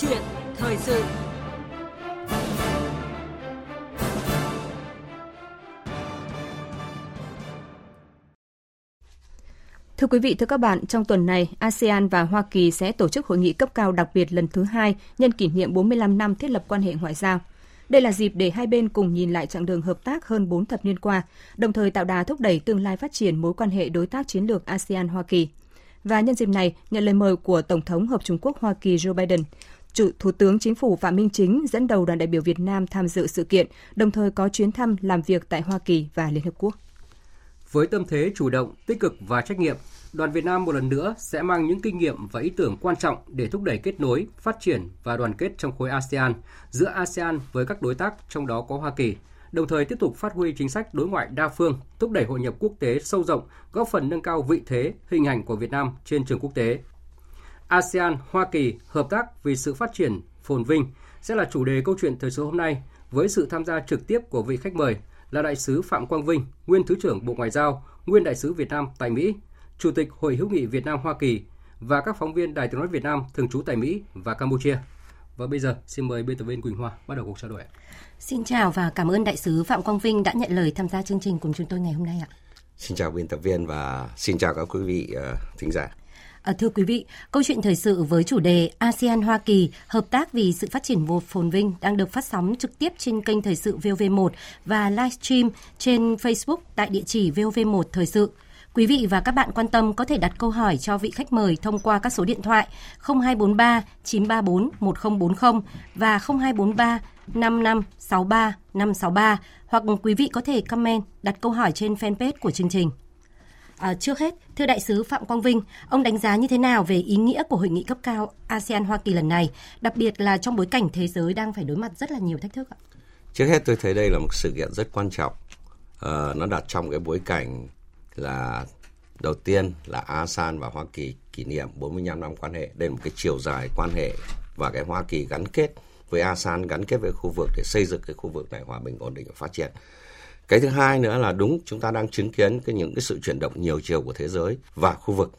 chuyện thời sự Thưa quý vị, thưa các bạn, trong tuần này, ASEAN và Hoa Kỳ sẽ tổ chức hội nghị cấp cao đặc biệt lần thứ hai nhân kỷ niệm 45 năm thiết lập quan hệ ngoại giao. Đây là dịp để hai bên cùng nhìn lại chặng đường hợp tác hơn 4 thập niên qua, đồng thời tạo đà thúc đẩy tương lai phát triển mối quan hệ đối tác chiến lược ASEAN-Hoa Kỳ. Và nhân dịp này, nhận lời mời của Tổng thống Hợp Trung Quốc Hoa Kỳ Joe Biden, Thủ tướng Chính phủ Phạm Minh Chính dẫn đầu đoàn đại biểu Việt Nam tham dự sự kiện, đồng thời có chuyến thăm làm việc tại Hoa Kỳ và Liên Hợp Quốc. Với tâm thế chủ động, tích cực và trách nhiệm, đoàn Việt Nam một lần nữa sẽ mang những kinh nghiệm và ý tưởng quan trọng để thúc đẩy kết nối, phát triển và đoàn kết trong khối ASEAN, giữa ASEAN với các đối tác trong đó có Hoa Kỳ, đồng thời tiếp tục phát huy chính sách đối ngoại đa phương, thúc đẩy hội nhập quốc tế sâu rộng, góp phần nâng cao vị thế, hình ảnh của Việt Nam trên trường quốc tế. ASEAN Hoa Kỳ hợp tác vì sự phát triển phồn vinh sẽ là chủ đề câu chuyện thời số hôm nay với sự tham gia trực tiếp của vị khách mời là đại sứ Phạm Quang Vinh, nguyên thứ trưởng Bộ Ngoại giao, nguyên đại sứ Việt Nam tại Mỹ, chủ tịch Hội hữu nghị Việt Nam Hoa Kỳ và các phóng viên Đài Tiếng nói Việt Nam thường trú tại Mỹ và Campuchia. Và bây giờ xin mời biên tập viên Quỳnh Hoa bắt đầu cuộc trao đổi. Xin chào và cảm ơn đại sứ Phạm Quang Vinh đã nhận lời tham gia chương trình cùng chúng tôi ngày hôm nay ạ. Xin chào biên tập viên và xin chào các quý vị uh, thính giả. À, thưa quý vị, câu chuyện thời sự với chủ đề ASEAN Hoa Kỳ hợp tác vì sự phát triển vô phồn vinh đang được phát sóng trực tiếp trên kênh thời sự VOV1 và livestream trên Facebook tại địa chỉ VOV1 thời sự. Quý vị và các bạn quan tâm có thể đặt câu hỏi cho vị khách mời thông qua các số điện thoại 0243 934 1040 và 0243 5563 563 hoặc quý vị có thể comment đặt câu hỏi trên fanpage của chương trình. À, trước hết, thưa đại sứ Phạm Quang Vinh, ông đánh giá như thế nào về ý nghĩa của hội nghị cấp cao ASEAN Hoa Kỳ lần này, đặc biệt là trong bối cảnh thế giới đang phải đối mặt rất là nhiều thách thức ạ? Trước hết tôi thấy đây là một sự kiện rất quan trọng. À, nó đặt trong cái bối cảnh là đầu tiên là ASEAN và Hoa Kỳ kỷ niệm 45 năm quan hệ. Đây là một cái chiều dài quan hệ và cái Hoa Kỳ gắn kết với ASEAN, gắn kết với khu vực để xây dựng cái khu vực này hòa bình, ổn định và phát triển. Cái thứ hai nữa là đúng chúng ta đang chứng kiến cái những cái sự chuyển động nhiều chiều của thế giới và khu vực.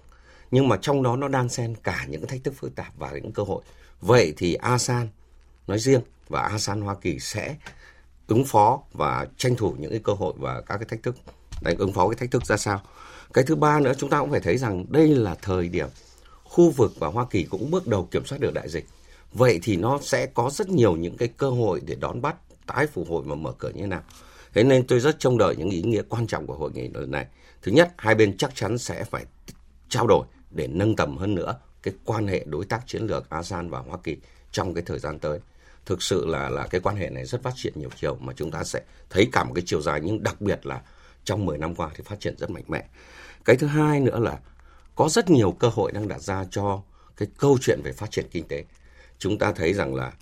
Nhưng mà trong đó nó đan xen cả những thách thức phức tạp và những cơ hội. Vậy thì ASEAN nói riêng và ASEAN Hoa Kỳ sẽ ứng phó và tranh thủ những cái cơ hội và các cái thách thức đánh ứng phó cái thách thức ra sao. Cái thứ ba nữa chúng ta cũng phải thấy rằng đây là thời điểm khu vực và Hoa Kỳ cũng bước đầu kiểm soát được đại dịch. Vậy thì nó sẽ có rất nhiều những cái cơ hội để đón bắt, tái phục hồi và mở cửa như thế nào. Thế nên tôi rất trông đợi những ý nghĩa quan trọng của hội nghị lần này. Thứ nhất, hai bên chắc chắn sẽ phải trao đổi để nâng tầm hơn nữa cái quan hệ đối tác chiến lược ASEAN và Hoa Kỳ trong cái thời gian tới. Thực sự là là cái quan hệ này rất phát triển nhiều chiều mà chúng ta sẽ thấy cả một cái chiều dài nhưng đặc biệt là trong 10 năm qua thì phát triển rất mạnh mẽ. Cái thứ hai nữa là có rất nhiều cơ hội đang đặt ra cho cái câu chuyện về phát triển kinh tế. Chúng ta thấy rằng là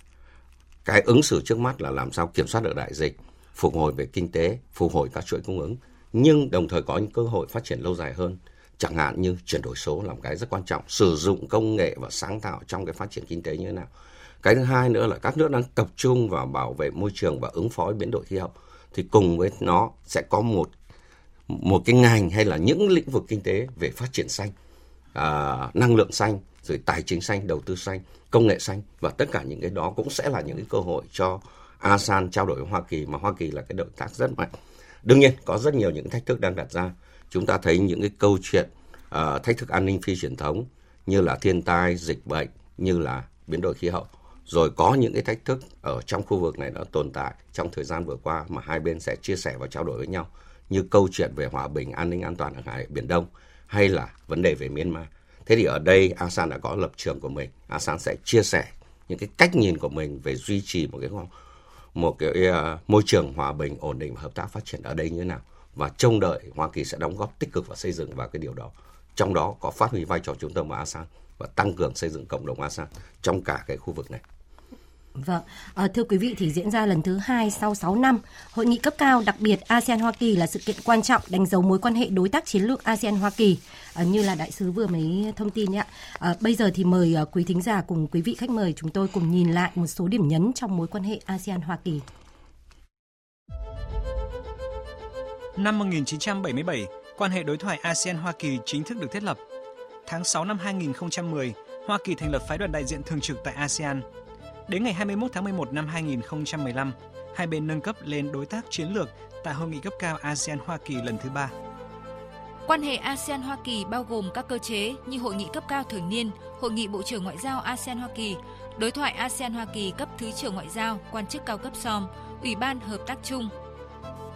cái ứng xử trước mắt là làm sao kiểm soát được đại dịch, phục hồi về kinh tế, phục hồi các chuỗi cung ứng, nhưng đồng thời có những cơ hội phát triển lâu dài hơn, chẳng hạn như chuyển đổi số là một cái rất quan trọng, sử dụng công nghệ và sáng tạo trong cái phát triển kinh tế như thế nào. Cái thứ hai nữa là các nước đang tập trung vào bảo vệ môi trường và ứng phó với biến đổi khí hậu thì cùng với nó sẽ có một một cái ngành hay là những lĩnh vực kinh tế về phát triển xanh, à, năng lượng xanh, rồi tài chính xanh, đầu tư xanh, công nghệ xanh và tất cả những cái đó cũng sẽ là những cái cơ hội cho ASEAN trao đổi với Hoa Kỳ mà Hoa Kỳ là cái đối tác rất mạnh. Đương nhiên có rất nhiều những thách thức đang đặt ra. Chúng ta thấy những cái câu chuyện uh, thách thức an ninh phi truyền thống như là thiên tai, dịch bệnh, như là biến đổi khí hậu. Rồi có những cái thách thức ở trong khu vực này đã tồn tại trong thời gian vừa qua mà hai bên sẽ chia sẻ và trao đổi với nhau như câu chuyện về hòa bình, an ninh an toàn ở Hải Biển Đông hay là vấn đề về Myanmar. Thế thì ở đây ASEAN đã có lập trường của mình. ASEAN sẽ chia sẻ những cái cách nhìn của mình về duy trì một cái một cái uh, môi trường hòa bình, ổn định và hợp tác phát triển ở đây như thế nào và trông đợi Hoa Kỳ sẽ đóng góp tích cực và xây dựng vào cái điều đó. Trong đó có phát huy vai trò trung tâm của ASEAN và tăng cường xây dựng cộng đồng ASEAN trong cả cái khu vực này. Vâng, à, thưa quý vị thì diễn ra lần thứ hai sau 6 năm. Hội nghị cấp cao đặc biệt ASEAN-Hoa Kỳ là sự kiện quan trọng đánh dấu mối quan hệ đối tác chiến lược ASEAN-Hoa Kỳ à, như là đại sứ vừa mới thông tin ạ. À, bây giờ thì mời à, quý thính giả cùng quý vị khách mời chúng tôi cùng nhìn lại một số điểm nhấn trong mối quan hệ ASEAN-Hoa Kỳ. Năm 1977, quan hệ đối thoại ASEAN-Hoa Kỳ chính thức được thiết lập. Tháng 6 năm 2010, Hoa Kỳ thành lập phái đoàn đại diện thường trực tại ASEAN – Đến ngày 21 tháng 11 năm 2015, hai bên nâng cấp lên đối tác chiến lược tại hội nghị cấp cao ASEAN Hoa Kỳ lần thứ ba. Quan hệ ASEAN Hoa Kỳ bao gồm các cơ chế như hội nghị cấp cao thường niên, hội nghị bộ trưởng ngoại giao ASEAN Hoa Kỳ, đối thoại ASEAN Hoa Kỳ cấp thứ trưởng ngoại giao, quan chức cao cấp SOM, Ủy ban hợp tác chung.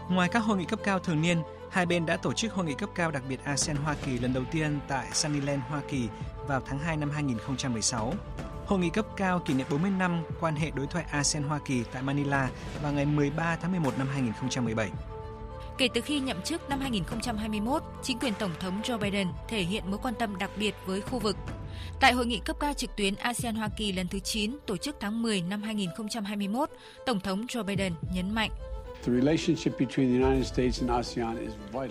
Ngoài các hội nghị cấp cao thường niên, hai bên đã tổ chức hội nghị cấp cao đặc biệt ASEAN Hoa Kỳ lần đầu tiên tại Sunnyland, Hoa Kỳ vào tháng 2 năm 2016. Hội nghị cấp cao kỷ niệm 40 năm quan hệ đối thoại ASEAN Hoa Kỳ tại Manila vào ngày 13 tháng 11 năm 2017. Kể từ khi nhậm chức năm 2021, chính quyền Tổng thống Joe Biden thể hiện mối quan tâm đặc biệt với khu vực. Tại hội nghị cấp cao trực tuyến ASEAN Hoa Kỳ lần thứ 9 tổ chức tháng 10 năm 2021, Tổng thống Joe Biden nhấn mạnh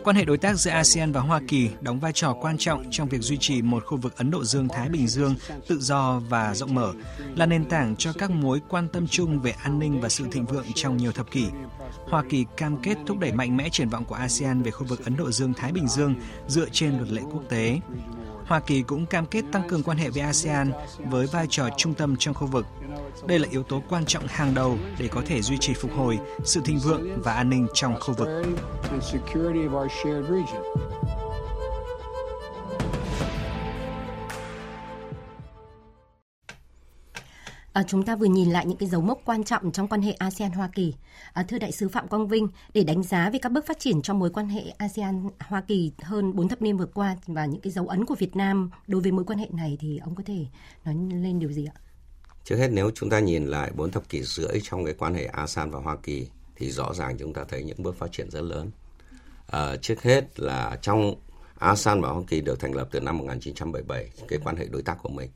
Quan hệ đối tác giữa ASEAN và Hoa Kỳ đóng vai trò quan trọng trong việc duy trì một khu vực Ấn Độ Dương-Thái Bình Dương tự do và rộng mở, là nền tảng cho các mối quan tâm chung về an ninh và sự thịnh vượng trong nhiều thập kỷ. Hoa Kỳ cam kết thúc đẩy mạnh mẽ triển vọng của ASEAN về khu vực Ấn Độ Dương-Thái Bình Dương dựa trên luật lệ quốc tế. Hoa Kỳ cũng cam kết tăng cường quan hệ với ASEAN với vai trò trung tâm trong khu vực. Đây là yếu tố quan trọng hàng đầu để có thể duy trì phục hồi, sự thịnh vượng và an ninh trong khu vực. À, chúng ta vừa nhìn lại những cái dấu mốc quan trọng trong quan hệ ASEAN-Hoa Kỳ. À, thưa đại sứ Phạm Quang Vinh, để đánh giá về các bước phát triển trong mối quan hệ ASEAN-Hoa Kỳ hơn 4 thập niên vừa qua và những cái dấu ấn của Việt Nam đối với mối quan hệ này thì ông có thể nói lên điều gì ạ? Trước hết nếu chúng ta nhìn lại 4 thập kỷ rưỡi trong cái quan hệ ASEAN và Hoa Kỳ thì rõ ràng chúng ta thấy những bước phát triển rất lớn. À, trước hết là trong ASEAN và Hoa Kỳ được thành lập từ năm 1977, cái quan hệ đối tác của mình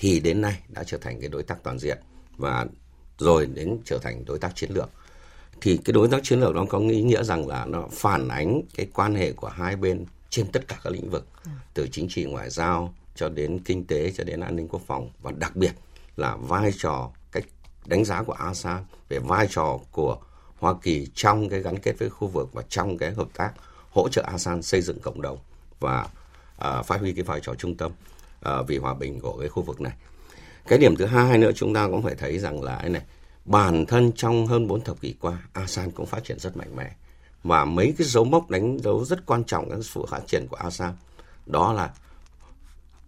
thì đến nay đã trở thành cái đối tác toàn diện và rồi đến trở thành đối tác chiến lược. Thì cái đối tác chiến lược đó có ý nghĩa rằng là nó phản ánh cái quan hệ của hai bên trên tất cả các lĩnh vực từ chính trị ngoại giao cho đến kinh tế cho đến an ninh quốc phòng và đặc biệt là vai trò cách đánh giá của ASEAN về vai trò của Hoa Kỳ trong cái gắn kết với khu vực và trong cái hợp tác hỗ trợ ASEAN xây dựng cộng đồng và uh, phát huy cái vai trò trung tâm uh, vì hòa bình của cái khu vực này. Cái điểm thứ hai nữa chúng ta cũng phải thấy rằng là cái này bản thân trong hơn 4 thập kỷ qua ASEAN cũng phát triển rất mạnh mẽ và mấy cái dấu mốc đánh dấu rất quan trọng cái sự phát triển của ASEAN đó là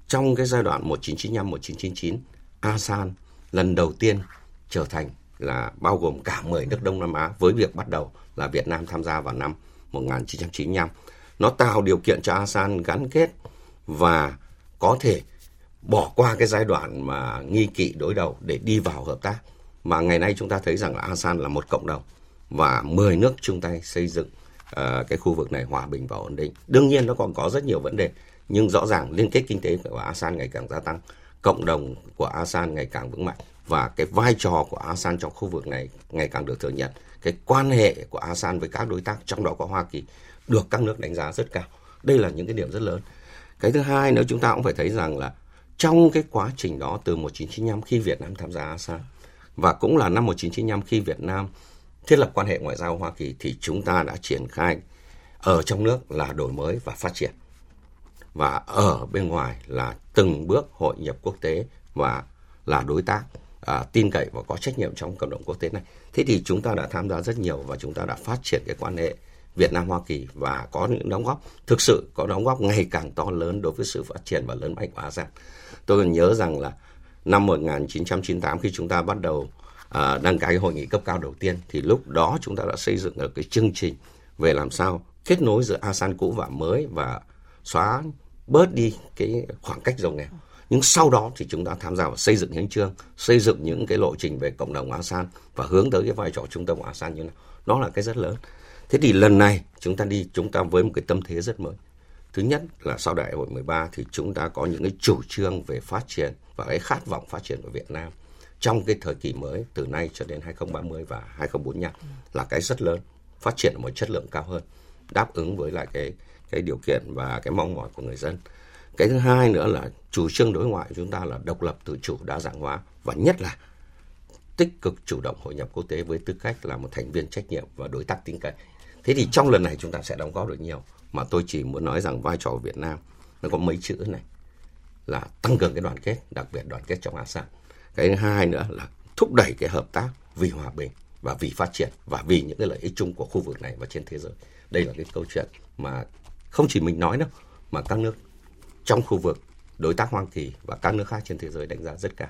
trong cái giai đoạn 1995 1999 ASEAN lần đầu tiên trở thành là bao gồm cả 10 nước Đông Nam Á với việc bắt đầu là Việt Nam tham gia vào năm 1995. Nó tạo điều kiện cho ASEAN gắn kết và có thể bỏ qua cái giai đoạn mà nghi kỵ đối đầu để đi vào hợp tác. Mà ngày nay chúng ta thấy rằng là ASEAN là một cộng đồng và 10 nước chung tay xây dựng uh, cái khu vực này hòa bình và ổn định. Đương nhiên nó còn có rất nhiều vấn đề, nhưng rõ ràng liên kết kinh tế của ASEAN ngày càng gia tăng, cộng đồng của ASEAN ngày càng vững mạnh và cái vai trò của ASEAN trong khu vực này ngày càng được thừa nhận. Cái quan hệ của ASEAN với các đối tác trong đó có Hoa Kỳ được các nước đánh giá rất cao. Đây là những cái điểm rất lớn. Cái thứ hai nữa chúng ta cũng phải thấy rằng là trong cái quá trình đó từ 1995 khi Việt Nam tham gia ASEAN và cũng là năm 1995 khi Việt Nam thiết lập quan hệ ngoại giao Hoa Kỳ thì chúng ta đã triển khai ở trong nước là đổi mới và phát triển và ở bên ngoài là từng bước hội nhập quốc tế và là đối tác à, tin cậy và có trách nhiệm trong cộng đồng quốc tế này. Thế thì chúng ta đã tham gia rất nhiều và chúng ta đã phát triển cái quan hệ Việt Nam Hoa Kỳ và có những đóng góp thực sự có đóng góp ngày càng to lớn đối với sự phát triển và lớn mạnh của ASEAN. Tôi còn nhớ rằng là năm 1998 khi chúng ta bắt đầu à, đăng cái hội nghị cấp cao đầu tiên thì lúc đó chúng ta đã xây dựng được cái chương trình về làm sao kết nối giữa ASEAN cũ và mới và xóa bớt đi cái khoảng cách giàu nghèo. Nhưng sau đó thì chúng ta tham gia vào xây dựng hiến chương, xây dựng những cái lộ trình về cộng đồng ASEAN và hướng tới cái vai trò trung tâm của ASEAN như nào. Đó là cái rất lớn. Thế thì lần này chúng ta đi chúng ta với một cái tâm thế rất mới. Thứ nhất là sau đại hội 13 thì chúng ta có những cái chủ trương về phát triển và cái khát vọng phát triển của Việt Nam trong cái thời kỳ mới từ nay cho đến 2030 và 2045 là cái rất lớn, phát triển ở một chất lượng cao hơn, đáp ứng với lại cái cái điều kiện và cái mong mỏi của người dân. Cái thứ hai nữa là chủ trương đối ngoại của chúng ta là độc lập tự chủ đa dạng hóa và nhất là tích cực chủ động hội nhập quốc tế với tư cách là một thành viên trách nhiệm và đối tác tin cậy. Thế thì trong lần này chúng ta sẽ đóng góp được nhiều mà tôi chỉ muốn nói rằng vai trò của Việt Nam nó có mấy chữ này là tăng cường cái đoàn kết, đặc biệt đoàn kết trong ASEAN. Cái thứ hai nữa là thúc đẩy cái hợp tác vì hòa bình và vì phát triển và vì những cái lợi ích chung của khu vực này và trên thế giới. Đây là cái câu chuyện mà không chỉ mình nói đâu mà các nước trong khu vực đối tác Hoa Kỳ và các nước khác trên thế giới đánh giá rất cao.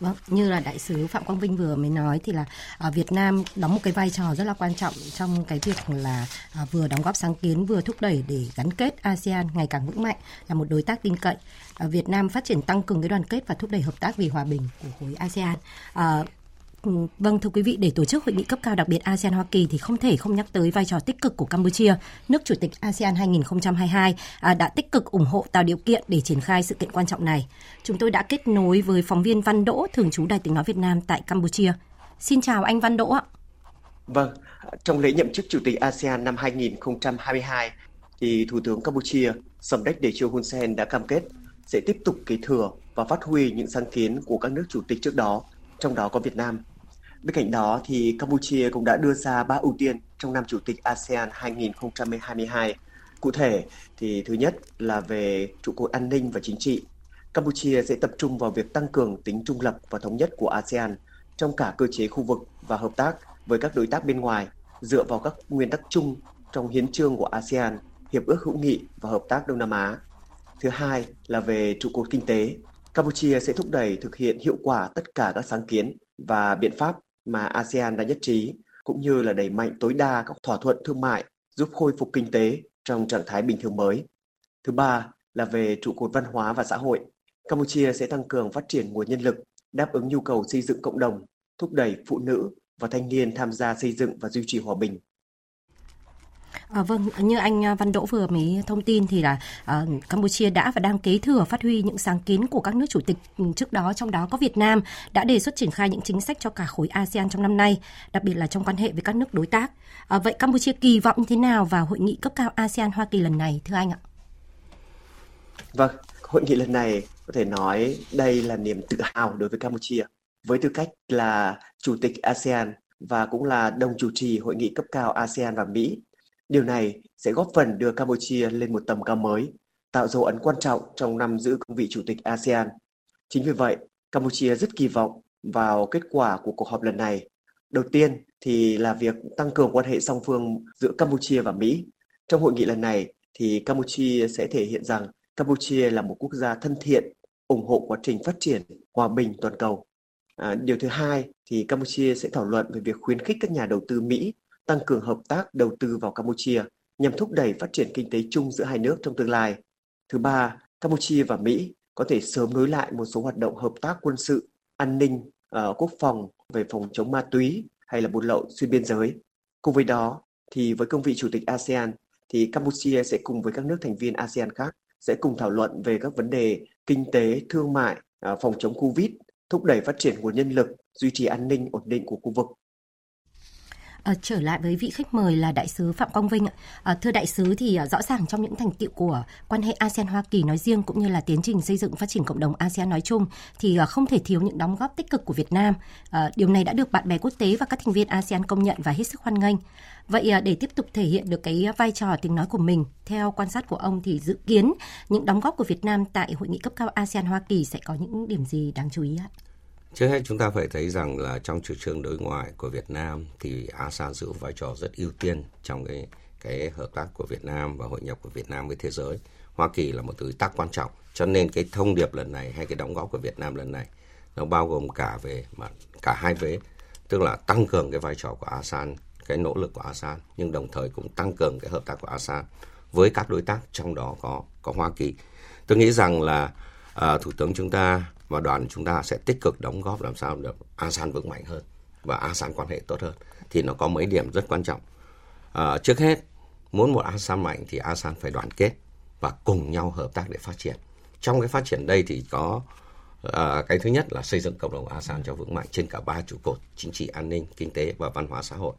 Vâng, như là đại sứ Phạm Quang Vinh vừa mới nói thì là à, Việt Nam đóng một cái vai trò rất là quan trọng trong cái việc là à, vừa đóng góp sáng kiến vừa thúc đẩy để gắn kết ASEAN ngày càng vững mạnh là một đối tác tin cậy. À, Việt Nam phát triển tăng cường cái đoàn kết và thúc đẩy hợp tác vì hòa bình của khối ASEAN. À, vâng thưa quý vị, để tổ chức hội nghị cấp cao đặc biệt ASEAN Hoa Kỳ thì không thể không nhắc tới vai trò tích cực của Campuchia. Nước chủ tịch ASEAN 2022 à, đã tích cực ủng hộ tạo điều kiện để triển khai sự kiện quan trọng này. Chúng tôi đã kết nối với phóng viên Văn Đỗ, thường trú Đài tiếng nói Việt Nam tại Campuchia. Xin chào anh Văn Đỗ ạ. Vâng, trong lễ nhậm chức chủ tịch ASEAN năm 2022 thì Thủ tướng Campuchia Samdech Techo Hun Sen đã cam kết sẽ tiếp tục kế thừa và phát huy những sáng kiến của các nước chủ tịch trước đó, trong đó có Việt Nam. Bên cạnh đó thì Campuchia cũng đã đưa ra ba ưu tiên trong năm chủ tịch ASEAN 2022. Cụ thể thì thứ nhất là về trụ cột an ninh và chính trị. Campuchia sẽ tập trung vào việc tăng cường tính trung lập và thống nhất của ASEAN trong cả cơ chế khu vực và hợp tác với các đối tác bên ngoài dựa vào các nguyên tắc chung trong hiến trương của ASEAN, Hiệp ước hữu nghị và hợp tác Đông Nam Á. Thứ hai là về trụ cột kinh tế. Campuchia sẽ thúc đẩy thực hiện hiệu quả tất cả các sáng kiến và biện pháp mà ASEAN đã nhất trí, cũng như là đẩy mạnh tối đa các thỏa thuận thương mại giúp khôi phục kinh tế trong trạng thái bình thường mới. Thứ ba là về trụ cột văn hóa và xã hội. Campuchia sẽ tăng cường phát triển nguồn nhân lực, đáp ứng nhu cầu xây dựng cộng đồng, thúc đẩy phụ nữ và thanh niên tham gia xây dựng và duy trì hòa bình. À, vâng, như anh à, Văn Đỗ vừa mới thông tin thì là à, Campuchia đã và đang kế thừa phát huy những sáng kiến của các nước chủ tịch ừ, trước đó, trong đó có Việt Nam đã đề xuất triển khai những chính sách cho cả khối ASEAN trong năm nay, đặc biệt là trong quan hệ với các nước đối tác. À, vậy Campuchia kỳ vọng như thế nào vào hội nghị cấp cao ASEAN Hoa Kỳ lần này, thưa anh ạ? Vâng, hội nghị lần này có thể nói đây là niềm tự hào đối với Campuchia với tư cách là chủ tịch ASEAN và cũng là đồng chủ trì hội nghị cấp cao ASEAN và Mỹ Điều này sẽ góp phần đưa Campuchia lên một tầm cao mới, tạo dấu ấn quan trọng trong năm giữ cương vị chủ tịch ASEAN. Chính vì vậy, Campuchia rất kỳ vọng vào kết quả của cuộc họp lần này. Đầu tiên thì là việc tăng cường quan hệ song phương giữa Campuchia và Mỹ. Trong hội nghị lần này thì Campuchia sẽ thể hiện rằng Campuchia là một quốc gia thân thiện, ủng hộ quá trình phát triển hòa bình toàn cầu. À, điều thứ hai thì Campuchia sẽ thảo luận về việc khuyến khích các nhà đầu tư Mỹ tăng cường hợp tác đầu tư vào Campuchia nhằm thúc đẩy phát triển kinh tế chung giữa hai nước trong tương lai. Thứ ba, Campuchia và Mỹ có thể sớm nối lại một số hoạt động hợp tác quân sự, an ninh, uh, quốc phòng về phòng chống ma túy hay là buôn lậu xuyên biên giới. Cùng với đó, thì với công vị chủ tịch ASEAN, thì Campuchia sẽ cùng với các nước thành viên ASEAN khác sẽ cùng thảo luận về các vấn đề kinh tế, thương mại, uh, phòng chống Covid, thúc đẩy phát triển nguồn nhân lực, duy trì an ninh ổn định của khu vực À, trở lại với vị khách mời là đại sứ Phạm Quang Vinh ạ. À, thưa đại sứ thì à, rõ ràng trong những thành tiệu của quan hệ ASEAN Hoa Kỳ nói riêng cũng như là tiến trình xây dựng phát triển cộng đồng ASEAN nói chung thì à, không thể thiếu những đóng góp tích cực của Việt Nam. À, điều này đã được bạn bè quốc tế và các thành viên ASEAN công nhận và hết sức hoan nghênh. Vậy à, để tiếp tục thể hiện được cái vai trò tiếng nói của mình, theo quan sát của ông thì dự kiến những đóng góp của Việt Nam tại hội nghị cấp cao ASEAN Hoa Kỳ sẽ có những điểm gì đáng chú ý ạ? Trước hết chúng ta phải thấy rằng là trong chủ trương đối ngoại của Việt Nam thì ASEAN giữ vai trò rất ưu tiên trong cái cái hợp tác của Việt Nam và hội nhập của Việt Nam với thế giới. Hoa Kỳ là một đối tác quan trọng, cho nên cái thông điệp lần này hay cái đóng góp của Việt Nam lần này nó bao gồm cả về mà cả hai vế, tức là tăng cường cái vai trò của ASEAN, cái nỗ lực của ASEAN, nhưng đồng thời cũng tăng cường cái hợp tác của ASEAN với các đối tác trong đó có có Hoa Kỳ. Tôi nghĩ rằng là à, thủ tướng chúng ta và đoàn chúng ta sẽ tích cực đóng góp làm sao được ASEAN vững mạnh hơn và ASEAN quan hệ tốt hơn. Thì nó có mấy điểm rất quan trọng. À, trước hết muốn một ASEAN mạnh thì ASEAN phải đoàn kết và cùng nhau hợp tác để phát triển. Trong cái phát triển đây thì có à, cái thứ nhất là xây dựng cộng đồng ASEAN cho vững mạnh trên cả ba trụ cột chính trị an ninh kinh tế và văn hóa xã hội.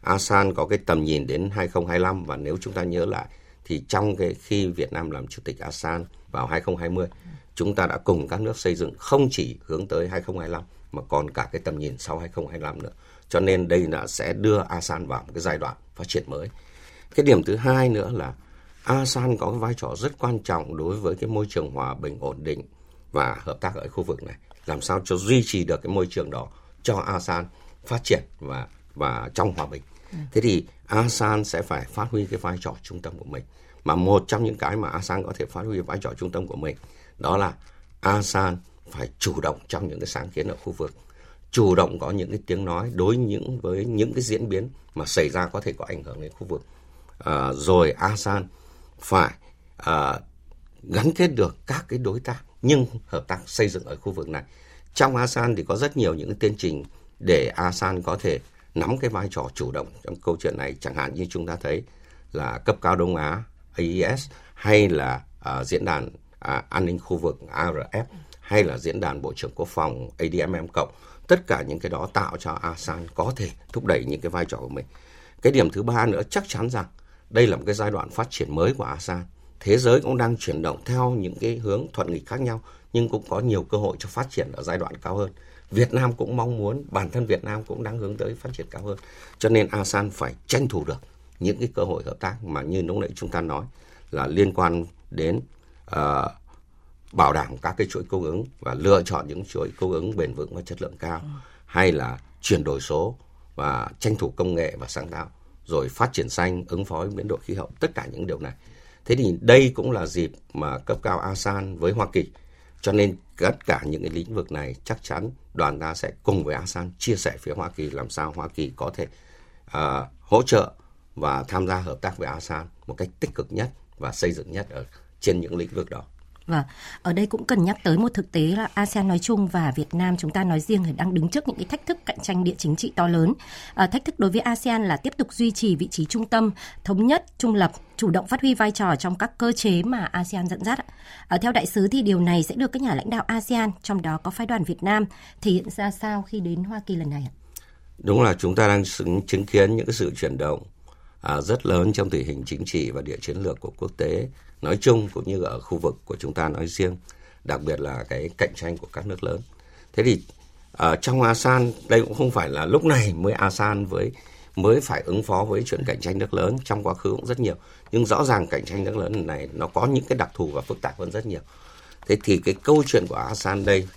ASEAN có cái tầm nhìn đến 2025 và nếu chúng ta nhớ lại thì trong cái khi Việt Nam làm chủ tịch ASEAN vào 2020 chúng ta đã cùng các nước xây dựng không chỉ hướng tới 2025 mà còn cả cái tầm nhìn sau 2025 nữa. Cho nên đây là sẽ đưa ASEAN vào một cái giai đoạn phát triển mới. Cái điểm thứ hai nữa là ASEAN có cái vai trò rất quan trọng đối với cái môi trường hòa bình ổn định và hợp tác ở khu vực này làm sao cho duy trì được cái môi trường đó cho ASEAN phát triển và và trong hòa bình. Thế thì ASEAN sẽ phải phát huy cái vai trò trung tâm của mình. Mà một trong những cái mà ASEAN có thể phát huy vai trò trung tâm của mình đó là ASEAN phải chủ động trong những cái sáng kiến ở khu vực. Chủ động có những cái tiếng nói đối những với những cái diễn biến mà xảy ra có thể có ảnh hưởng đến khu vực. À, rồi ASEAN phải à, gắn kết được các cái đối tác nhưng hợp tác xây dựng ở khu vực này. Trong ASEAN thì có rất nhiều những cái tiến trình để ASEAN có thể nắm cái vai trò chủ động trong câu chuyện này. Chẳng hạn như chúng ta thấy là cấp cao Đông Á AES hay là uh, diễn đàn À, an ninh khu vực ARF hay là diễn đàn bộ trưởng quốc phòng ADMM cộng, tất cả những cái đó tạo cho ASEAN có thể thúc đẩy những cái vai trò của mình. Cái điểm thứ ba nữa, chắc chắn rằng đây là một cái giai đoạn phát triển mới của ASEAN thế giới cũng đang chuyển động theo những cái hướng thuận nghịch khác nhau, nhưng cũng có nhiều cơ hội cho phát triển ở giai đoạn cao hơn. Việt Nam cũng mong muốn, bản thân Việt Nam cũng đang hướng tới phát triển cao hơn. Cho nên ASEAN phải tranh thủ được những cái cơ hội hợp tác mà như lúc nãy chúng ta nói là liên quan đến uh, bảo đảm các cái chuỗi cung ứng và lựa chọn những chuỗi cung ứng bền vững và chất lượng cao. Ừ. hay là chuyển đổi số và tranh thủ công nghệ và sáng tạo rồi phát triển xanh ứng phó với biến đổi khí hậu tất cả những điều này. Thế thì đây cũng là dịp mà cấp cao ASEAN với Hoa Kỳ. Cho nên tất cả những cái lĩnh vực này chắc chắn đoàn ta sẽ cùng với ASEAN chia sẻ phía Hoa Kỳ làm sao Hoa Kỳ có thể uh, hỗ trợ và tham gia hợp tác với ASEAN một cách tích cực nhất và xây dựng nhất ở trên những lĩnh vực đó. Và ở đây cũng cần nhắc tới một thực tế là ASEAN nói chung và Việt Nam chúng ta nói riêng thì đang đứng trước những cái thách thức cạnh tranh địa chính trị to lớn. À, thách thức đối với ASEAN là tiếp tục duy trì vị trí trung tâm, thống nhất, trung lập, chủ động phát huy vai trò trong các cơ chế mà ASEAN dẫn dắt. À, theo đại sứ thì điều này sẽ được các nhà lãnh đạo ASEAN, trong đó có phái đoàn Việt Nam, thể hiện ra sao khi đến Hoa Kỳ lần này ạ? Đúng là chúng ta đang chứng kiến những cái sự chuyển động à, rất lớn trong tình hình chính trị và địa chiến lược của quốc tế nói chung cũng như ở khu vực của chúng ta nói riêng, đặc biệt là cái cạnh tranh của các nước lớn. Thế thì ở trong ASEAN đây cũng không phải là lúc này mới ASEAN với mới phải ứng phó với chuyện cạnh tranh nước lớn trong quá khứ cũng rất nhiều. Nhưng rõ ràng cạnh tranh nước lớn này nó có những cái đặc thù và phức tạp hơn rất nhiều. Thế thì cái câu chuyện của ASEAN đây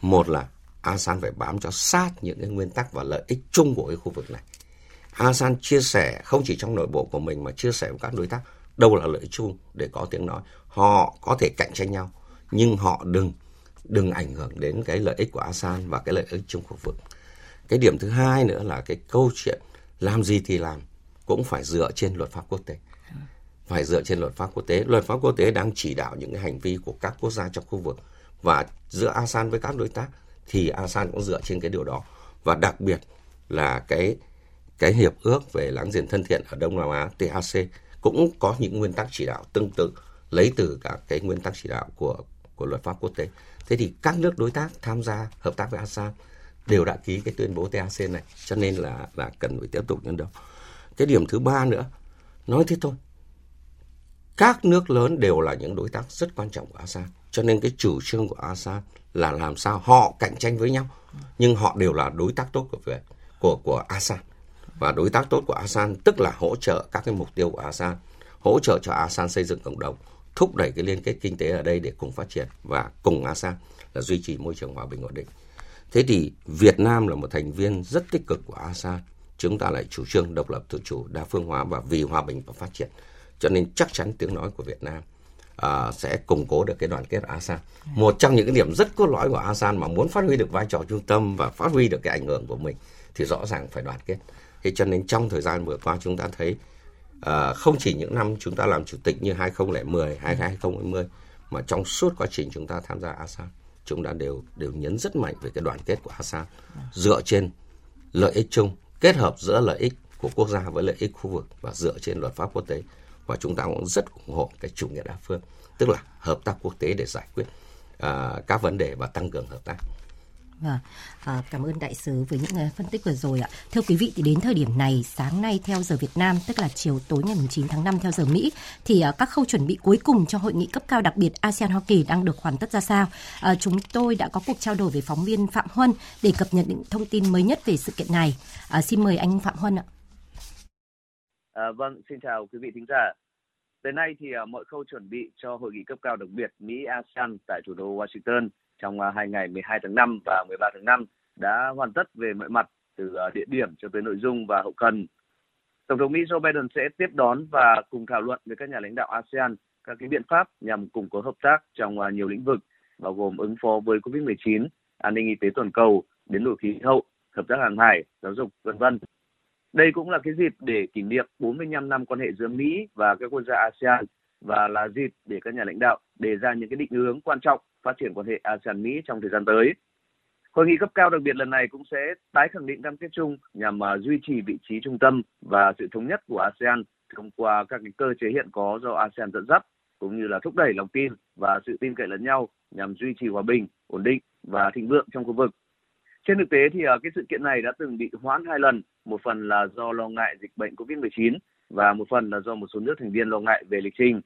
một là ASEAN phải bám cho sát những cái nguyên tắc và lợi ích chung của cái khu vực này. ASEAN chia sẻ không chỉ trong nội bộ của mình mà chia sẻ với các đối tác. Đâu là lợi chung để có tiếng nói. Họ có thể cạnh tranh nhau, nhưng họ đừng đừng ảnh hưởng đến cái lợi ích của ASEAN và cái lợi ích chung khu vực cái điểm thứ hai nữa là cái câu chuyện làm gì thì làm cũng phải dựa trên luật pháp quốc tế. Phải dựa trên luật pháp quốc tế. Luật pháp quốc tế đang chỉ đạo những cái hành vi của các quốc gia trong khu vực. Và giữa ASEAN với các đối tác thì ASEAN cũng dựa trên cái điều đó. Và đặc biệt là cái cái hiệp ước về láng giềng thân thiện ở Đông Nam Á TAC cũng có những nguyên tắc chỉ đạo tương tự lấy từ cả cái nguyên tắc chỉ đạo của của luật pháp quốc tế. Thế thì các nước đối tác tham gia hợp tác với ASEAN đều đã ký cái tuyên bố TAC này, cho nên là là cần phải tiếp tục nhân đâu. Cái điểm thứ ba nữa, nói thế thôi. Các nước lớn đều là những đối tác rất quan trọng của ASEAN, cho nên cái chủ trương của ASEAN là làm sao họ cạnh tranh với nhau, nhưng họ đều là đối tác tốt của Việt của của ASEAN và đối tác tốt của ASEAN tức là hỗ trợ các cái mục tiêu của ASEAN, hỗ trợ cho ASEAN xây dựng cộng đồng, thúc đẩy cái liên kết kinh tế ở đây để cùng phát triển và cùng ASEAN là duy trì môi trường hòa bình ổn định. Thế thì Việt Nam là một thành viên rất tích cực của ASEAN. Chúng ta lại chủ trương độc lập tự chủ, đa phương hóa và vì hòa bình và phát triển. Cho nên chắc chắn tiếng nói của Việt Nam uh, sẽ củng cố được cái đoàn kết ASEAN. Một trong những cái điểm rất cốt lõi của ASEAN mà muốn phát huy được vai trò trung tâm và phát huy được cái ảnh hưởng của mình thì rõ ràng phải đoàn kết. Thế cho nên trong thời gian vừa qua chúng ta thấy uh, không chỉ những năm chúng ta làm chủ tịch như 2010 2020 mà trong suốt quá trình chúng ta tham gia ASEAN chúng ta đều đều nhấn rất mạnh về cái đoàn kết của ASEAN dựa trên lợi ích chung kết hợp giữa lợi ích của quốc gia với lợi ích khu vực và dựa trên luật pháp quốc tế. Và chúng ta cũng rất ủng hộ cái chủ nghĩa đa phương tức là hợp tác quốc tế để giải quyết uh, các vấn đề và tăng cường hợp tác. Vâng, à, cảm ơn đại sứ với những à, phân tích vừa rồi ạ. Thưa quý vị thì đến thời điểm này sáng nay theo giờ Việt Nam tức là chiều tối ngày 9 tháng 5 theo giờ Mỹ thì à, các khâu chuẩn bị cuối cùng cho hội nghị cấp cao đặc biệt ASEAN Hoa Kỳ đang được hoàn tất ra sao? À, chúng tôi đã có cuộc trao đổi với phóng viên Phạm Huân để cập nhật những thông tin mới nhất về sự kiện này. À, xin mời anh Phạm Huân ạ. À, vâng, xin chào quý vị thính giả. Tới nay thì à, mọi khâu chuẩn bị cho hội nghị cấp cao đặc biệt Mỹ ASEAN tại thủ đô Washington trong à, hai ngày 12 tháng 5 và 13 tháng 5 đã hoàn tất về mọi mặt từ à, địa điểm cho tới nội dung và hậu cần. Tổng thống Mỹ Joe Biden sẽ tiếp đón và cùng thảo luận với các nhà lãnh đạo ASEAN các cái biện pháp nhằm củng cố hợp tác trong à, nhiều lĩnh vực bao gồm ứng phó với Covid-19, an ninh y tế toàn cầu, biến đổi khí hậu, hợp tác hàng hải, giáo dục, vân vân. Đây cũng là cái dịp để kỷ niệm 45 năm quan hệ giữa Mỹ và các quốc gia ASEAN và là dịp để các nhà lãnh đạo đề ra những cái định hướng quan trọng phát triển quan hệ ASEAN Mỹ trong thời gian tới. Hội nghị cấp cao đặc biệt lần này cũng sẽ tái khẳng định cam kết chung nhằm à, duy trì vị trí trung tâm và sự thống nhất của ASEAN thông qua các cái cơ chế hiện có do ASEAN dẫn dắt cũng như là thúc đẩy lòng tin và sự tin cậy lẫn nhau nhằm duy trì hòa bình, ổn định và thịnh vượng trong khu vực. Trên thực tế thì à, cái sự kiện này đã từng bị hoãn hai lần, một phần là do lo ngại dịch bệnh COVID-19 và một phần là do một số nước thành viên lo ngại về lịch trình.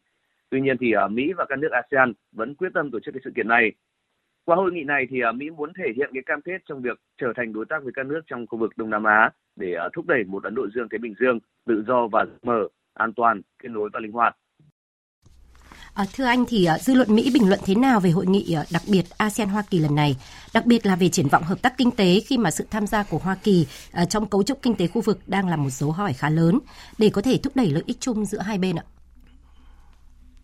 Tuy nhiên thì ờ, Mỹ và các nước ASEAN vẫn quyết tâm tổ chức cái sự kiện này qua hội nghị này thì ờ, Mỹ muốn thể hiện cái cam kết trong việc trở thành đối tác với các nước trong khu vực Đông Nam Á để ờ, thúc đẩy một Ấn Độ Dương Thái Bình Dương tự do và mở, an toàn, kết nối và linh hoạt. À, thưa anh thì dư luận Mỹ bình luận thế nào về hội nghị đặc biệt ASEAN Hoa Kỳ lần này, đặc biệt là về triển vọng hợp tác kinh tế khi mà sự tham gia của Hoa Kỳ trong cấu trúc kinh tế khu vực đang là một dấu hỏi khá lớn để có thể thúc đẩy lợi ích chung giữa hai bên ạ?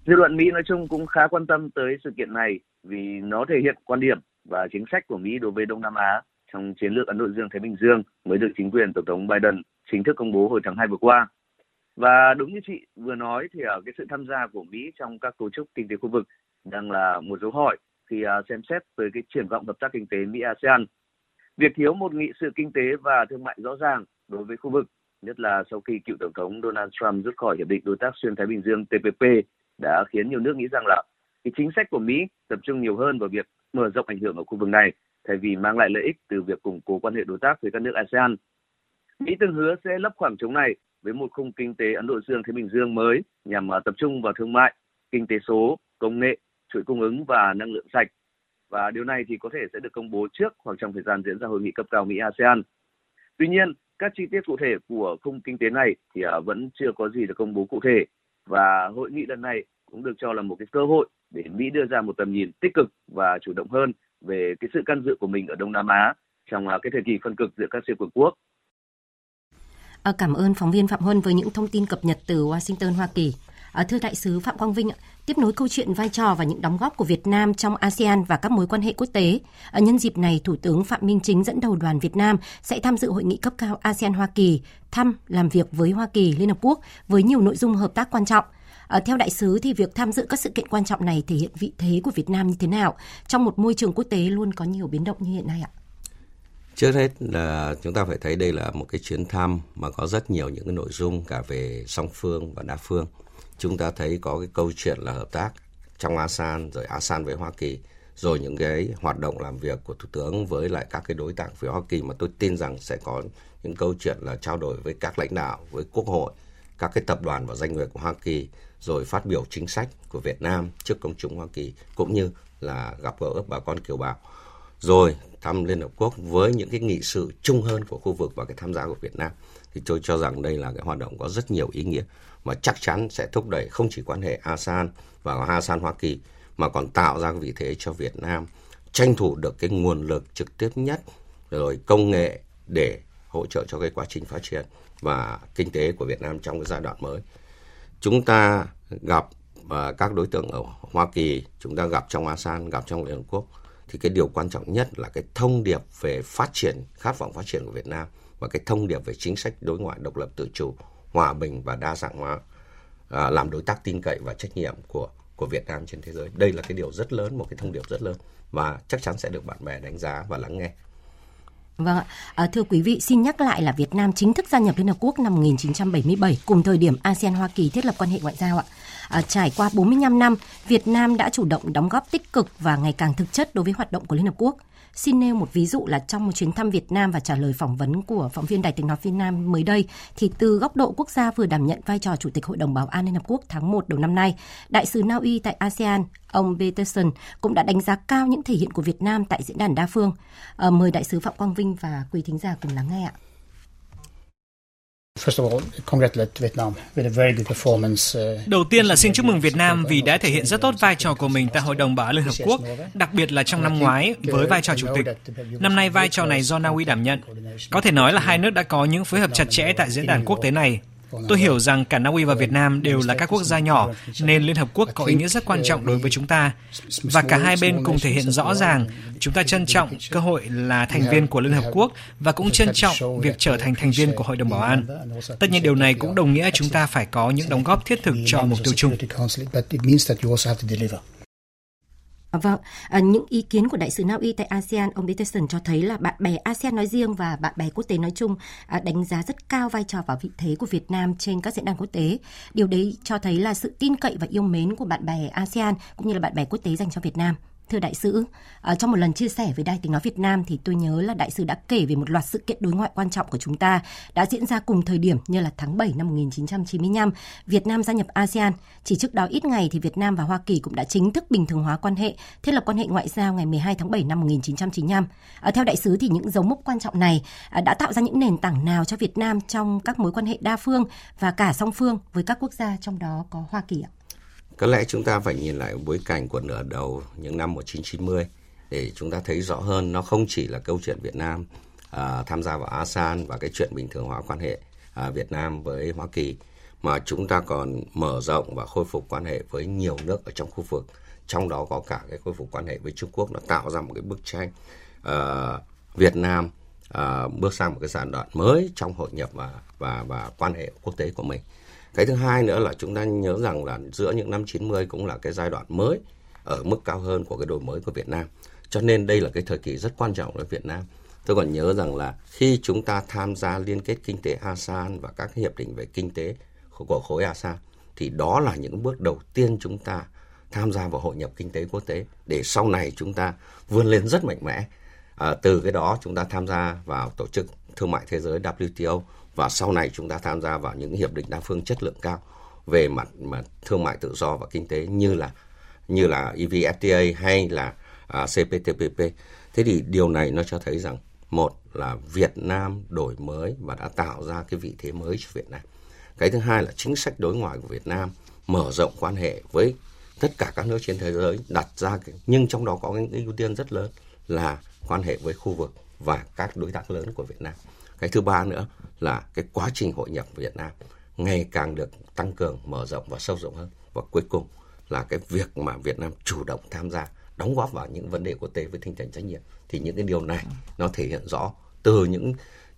Dư luận Mỹ nói chung cũng khá quan tâm tới sự kiện này vì nó thể hiện quan điểm và chính sách của Mỹ đối với Đông Nam Á trong chiến lược Ấn Độ Dương Thái Bình Dương mới được chính quyền Tổng thống Biden chính thức công bố hồi tháng 2 vừa qua. Và đúng như chị vừa nói thì ở cái sự tham gia của Mỹ trong các cấu trúc kinh tế khu vực đang là một dấu hỏi khi ờ, xem xét tới cái triển vọng hợp tác kinh tế Mỹ-ASEAN. Việc thiếu một nghị sự kinh tế và thương mại rõ ràng đối với khu vực, nhất là sau khi cựu Tổng thống Donald Trump rút khỏi Hiệp định Đối tác Xuyên Thái Bình Dương TPP đã khiến nhiều nước nghĩ rằng là cái chính sách của Mỹ tập trung nhiều hơn vào việc mở rộng ảnh hưởng ở khu vực này thay vì mang lại lợi ích từ việc củng cố quan hệ đối tác với các nước ASEAN. Mỹ từng hứa sẽ lấp khoảng trống này với một khung kinh tế Ấn Độ Dương Thái Bình Dương mới nhằm à, tập trung vào thương mại, kinh tế số, công nghệ, chuỗi cung ứng và năng lượng sạch. Và điều này thì có thể sẽ được công bố trước hoặc trong thời gian diễn ra hội nghị cấp cao Mỹ ASEAN. Tuy nhiên, các chi tiết cụ thể của khung kinh tế này thì à, vẫn chưa có gì được công bố cụ thể và hội nghị lần này cũng được cho là một cái cơ hội để Mỹ đưa ra một tầm nhìn tích cực và chủ động hơn về cái sự can dự của mình ở Đông Nam Á trong à, cái thời kỳ phân cực giữa các siêu cường quốc. À, cảm ơn phóng viên Phạm Huân với những thông tin cập nhật từ Washington, Hoa Kỳ. À, thưa đại sứ Phạm Quang Vinh, tiếp nối câu chuyện vai trò và những đóng góp của Việt Nam trong ASEAN và các mối quan hệ quốc tế. À, nhân dịp này, Thủ tướng Phạm Minh Chính dẫn đầu đoàn Việt Nam sẽ tham dự hội nghị cấp cao ASEAN Hoa Kỳ, thăm làm việc với Hoa Kỳ, Liên Hợp Quốc với nhiều nội dung hợp tác quan trọng – À, theo đại sứ thì việc tham dự các sự kiện quan trọng này thể hiện vị thế của Việt Nam như thế nào trong một môi trường quốc tế luôn có nhiều biến động như hiện nay ạ? Trước hết là chúng ta phải thấy đây là một cái chuyến thăm mà có rất nhiều những cái nội dung cả về song phương và đa phương. Chúng ta thấy có cái câu chuyện là hợp tác trong ASEAN, rồi ASEAN với Hoa Kỳ, rồi những cái hoạt động làm việc của thủ tướng với lại các cái đối tác phía Hoa Kỳ mà tôi tin rằng sẽ có những câu chuyện là trao đổi với các lãnh đạo, với quốc hội, các cái tập đoàn và doanh nghiệp của Hoa Kỳ, rồi phát biểu chính sách của Việt Nam trước công chúng Hoa Kỳ, cũng như là gặp gỡ bà con kiều bào. Rồi thăm Liên Hợp Quốc với những cái nghị sự chung hơn của khu vực và cái tham gia của Việt Nam. Thì tôi cho rằng đây là cái hoạt động có rất nhiều ý nghĩa mà chắc chắn sẽ thúc đẩy không chỉ quan hệ ASEAN và ASEAN Hoa Kỳ mà còn tạo ra vị thế cho Việt Nam tranh thủ được cái nguồn lực trực tiếp nhất rồi công nghệ để hỗ trợ cho cái quá trình phát triển và kinh tế của Việt Nam trong cái giai đoạn mới. Chúng ta gặp và các đối tượng ở Hoa Kỳ, chúng ta gặp trong ASEAN, gặp trong Liên Hợp Quốc thì cái điều quan trọng nhất là cái thông điệp về phát triển, khát vọng phát triển của Việt Nam và cái thông điệp về chính sách đối ngoại độc lập tự chủ, hòa bình và đa dạng hóa à, làm đối tác tin cậy và trách nhiệm của của Việt Nam trên thế giới. Đây là cái điều rất lớn, một cái thông điệp rất lớn và chắc chắn sẽ được bạn bè đánh giá và lắng nghe. Vâng ạ. À, thưa quý vị, xin nhắc lại là Việt Nam chính thức gia nhập Liên Hợp Quốc năm 1977 cùng thời điểm ASEAN Hoa Kỳ thiết lập quan hệ ngoại giao ạ. À, trải qua 45 năm, Việt Nam đã chủ động đóng góp tích cực và ngày càng thực chất đối với hoạt động của Liên Hợp Quốc. Xin nêu một ví dụ là trong một chuyến thăm Việt Nam và trả lời phỏng vấn của phóng viên Đài tiếng nói Việt Nam mới đây, thì từ góc độ quốc gia vừa đảm nhận vai trò Chủ tịch Hội đồng Bảo an Liên Hợp Quốc tháng 1 đầu năm nay, Đại sứ Na Uy tại ASEAN, ông Peterson cũng đã đánh giá cao những thể hiện của Việt Nam tại diễn đàn đa phương. À, mời Đại sứ Phạm Quang Vinh và quý thính giả cùng lắng nghe ạ. Đầu tiên là xin chúc mừng Việt Nam vì đã thể hiện rất tốt vai trò của mình tại Hội đồng Bảo an Liên Hợp Quốc, đặc biệt là trong năm ngoái với vai trò chủ tịch. Năm nay vai trò này do Na Uy đảm nhận. Có thể nói là hai nước đã có những phối hợp chặt chẽ tại diễn đàn quốc tế này. Tôi hiểu rằng cả Na Uy và Việt Nam đều là các quốc gia nhỏ, nên Liên Hợp Quốc có ý nghĩa rất quan trọng đối với chúng ta. Và cả hai bên cùng thể hiện rõ ràng chúng ta trân trọng cơ hội là thành viên của Liên Hợp Quốc và cũng trân trọng việc trở thành thành viên của Hội đồng Bảo an. Tất nhiên điều này cũng đồng nghĩa chúng ta phải có những đóng góp thiết thực cho mục tiêu chung. Ờ, vâng, à, những ý kiến của đại sứ Na Uy tại ASEAN, ông Peterson cho thấy là bạn bè ASEAN nói riêng và bạn bè quốc tế nói chung à, đánh giá rất cao vai trò và vị thế của Việt Nam trên các diễn đàn quốc tế. Điều đấy cho thấy là sự tin cậy và yêu mến của bạn bè ASEAN cũng như là bạn bè quốc tế dành cho Việt Nam. Thưa đại sứ, à, trong một lần chia sẻ với Đài Tiếng Nói Việt Nam thì tôi nhớ là đại sứ đã kể về một loạt sự kiện đối ngoại quan trọng của chúng ta đã diễn ra cùng thời điểm như là tháng 7 năm 1995, Việt Nam gia nhập ASEAN. Chỉ trước đó ít ngày thì Việt Nam và Hoa Kỳ cũng đã chính thức bình thường hóa quan hệ, thiết lập quan hệ ngoại giao ngày 12 tháng 7 năm 1995. À, theo đại sứ thì những dấu mốc quan trọng này à, đã tạo ra những nền tảng nào cho Việt Nam trong các mối quan hệ đa phương và cả song phương với các quốc gia trong đó có Hoa Kỳ ạ? Có lẽ chúng ta phải nhìn lại bối cảnh của nửa đầu những năm 1990 để chúng ta thấy rõ hơn nó không chỉ là câu chuyện Việt Nam à, tham gia vào ASEAN và cái chuyện bình thường hóa quan hệ à, Việt Nam với Hoa Kỳ mà chúng ta còn mở rộng và khôi phục quan hệ với nhiều nước ở trong khu vực. Trong đó có cả cái khôi phục quan hệ với Trung Quốc nó tạo ra một cái bức tranh uh, Việt Nam uh, bước sang một cái giai đoạn mới trong hội nhập và và và quan hệ quốc tế của mình cái thứ hai nữa là chúng ta nhớ rằng là giữa những năm 90 cũng là cái giai đoạn mới ở mức cao hơn của cái đổi mới của Việt Nam. Cho nên đây là cái thời kỳ rất quan trọng với Việt Nam. Tôi còn nhớ rằng là khi chúng ta tham gia liên kết kinh tế ASEAN và các hiệp định về kinh tế của khối ASEAN thì đó là những bước đầu tiên chúng ta tham gia vào hội nhập kinh tế quốc tế để sau này chúng ta vươn lên rất mạnh mẽ. À, từ cái đó chúng ta tham gia vào tổ chức thương mại thế giới WTO và sau này chúng ta tham gia vào những hiệp định đa phương chất lượng cao về mặt mà thương mại tự do và kinh tế như là như là EVFTA hay là à, uh, CPTPP. Thế thì điều này nó cho thấy rằng một là Việt Nam đổi mới và đã tạo ra cái vị thế mới cho Việt Nam. Cái thứ hai là chính sách đối ngoại của Việt Nam mở rộng quan hệ với tất cả các nước trên thế giới đặt ra nhưng trong đó có cái ưu tiên rất lớn là quan hệ với khu vực và các đối tác lớn của Việt Nam. Cái thứ ba nữa là cái quá trình hội nhập Việt Nam ngày càng được tăng cường, mở rộng và sâu rộng hơn. Và cuối cùng là cái việc mà Việt Nam chủ động tham gia, đóng góp vào những vấn đề quốc tế với tinh thần trách nhiệm. Thì những cái điều này nó thể hiện rõ từ những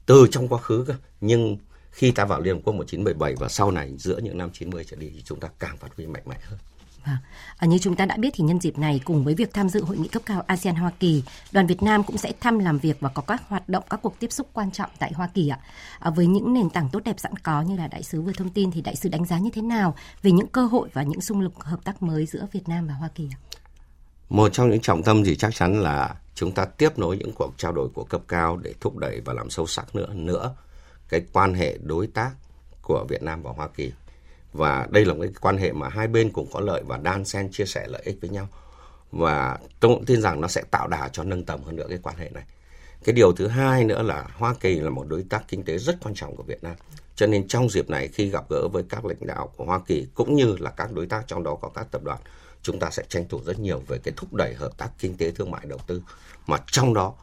từ trong quá khứ cơ. Nhưng khi ta vào Liên Hợp Quốc 1977 và sau này giữa những năm 90 trở đi thì chúng ta càng phát huy mạnh mẽ hơn. Vâng. À, như chúng ta đã biết thì nhân dịp này cùng với việc tham dự hội nghị cấp cao ASEAN Hoa Kỳ, đoàn Việt Nam cũng sẽ thăm làm việc và có các hoạt động các cuộc tiếp xúc quan trọng tại Hoa Kỳ ạ. À, với những nền tảng tốt đẹp sẵn có như là đại sứ vừa thông tin thì đại sứ đánh giá như thế nào về những cơ hội và những xung lực hợp tác mới giữa Việt Nam và Hoa Kỳ ạ? Một trong những trọng tâm thì chắc chắn là chúng ta tiếp nối những cuộc trao đổi của cấp cao để thúc đẩy và làm sâu sắc nữa nữa cái quan hệ đối tác của Việt Nam và Hoa Kỳ và đây là một cái quan hệ mà hai bên cũng có lợi và đan xen chia sẻ lợi ích với nhau. Và tôi cũng tin rằng nó sẽ tạo đà cho nâng tầm hơn nữa cái quan hệ này. Cái điều thứ hai nữa là Hoa Kỳ là một đối tác kinh tế rất quan trọng của Việt Nam. Cho nên trong dịp này khi gặp gỡ với các lãnh đạo của Hoa Kỳ cũng như là các đối tác trong đó có các tập đoàn chúng ta sẽ tranh thủ rất nhiều về cái thúc đẩy hợp tác kinh tế thương mại đầu tư. Mà trong đó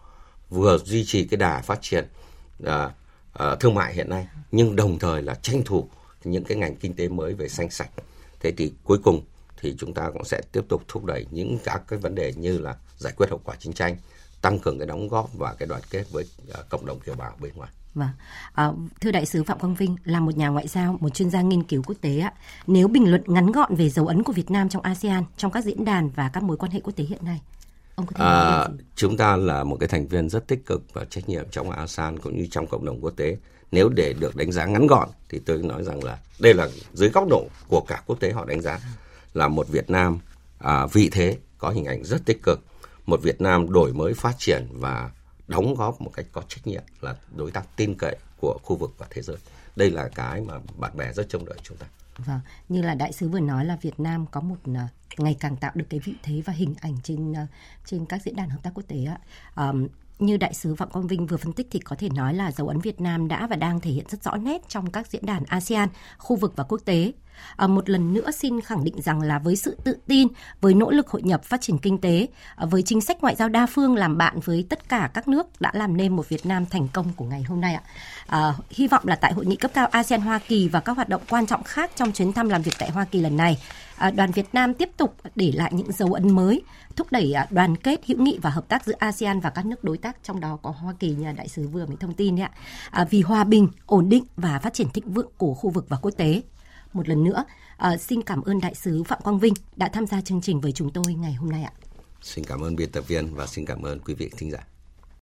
vừa duy trì cái đà phát triển uh, uh, thương mại hiện nay nhưng đồng thời là tranh thủ những cái ngành kinh tế mới về xanh sạch thế thì cuối cùng thì chúng ta cũng sẽ tiếp tục thúc đẩy những các cái vấn đề như là giải quyết hậu quả chiến tranh tăng cường cái đóng góp và cái đoàn kết với uh, cộng đồng kiều bào bên ngoài Vâng. À, thưa đại sứ Phạm Quang Vinh là một nhà ngoại giao, một chuyên gia nghiên cứu quốc tế ạ. Nếu bình luận ngắn gọn về dấu ấn của Việt Nam trong ASEAN, trong các diễn đàn và các mối quan hệ quốc tế hiện nay, ông có thể à, chúng ta là một cái thành viên rất tích cực và trách nhiệm trong ASEAN cũng như trong cộng đồng quốc tế nếu để được đánh giá ngắn gọn thì tôi nói rằng là đây là dưới góc độ của cả quốc tế họ đánh giá là một Việt Nam à, vị thế có hình ảnh rất tích cực một Việt Nam đổi mới phát triển và đóng góp một cách có trách nhiệm là đối tác tin cậy của khu vực và thế giới đây là cái mà bạn bè rất trông đợi chúng ta Vâng, như là đại sứ vừa nói là Việt Nam có một à, ngày càng tạo được cái vị thế và hình ảnh trên à, trên các diễn đàn hợp tác quốc tế ạ. Um, như đại sứ Phạm Quang Vinh vừa phân tích thì có thể nói là dấu ấn Việt Nam đã và đang thể hiện rất rõ nét trong các diễn đàn ASEAN, khu vực và quốc tế. À, một lần nữa xin khẳng định rằng là với sự tự tin, với nỗ lực hội nhập phát triển kinh tế, à, với chính sách ngoại giao đa phương làm bạn với tất cả các nước đã làm nên một Việt Nam thành công của ngày hôm nay ạ. À, hy vọng là tại hội nghị cấp cao ASEAN Hoa Kỳ và các hoạt động quan trọng khác trong chuyến thăm làm việc tại Hoa Kỳ lần này, À, đoàn Việt Nam tiếp tục để lại những dấu ấn mới, thúc đẩy à, đoàn kết hữu nghị và hợp tác giữa ASEAN và các nước đối tác trong đó có Hoa Kỳ như đại sứ vừa mới thông tin ạ. À, vì hòa bình, ổn định và phát triển thịnh vượng của khu vực và quốc tế. Một lần nữa, xin cảm ơn đại sứ Phạm Quang Vinh đã tham gia chương trình với chúng tôi ngày hôm nay ạ. Xin cảm ơn biên tập viên và xin cảm ơn quý vị thính giả.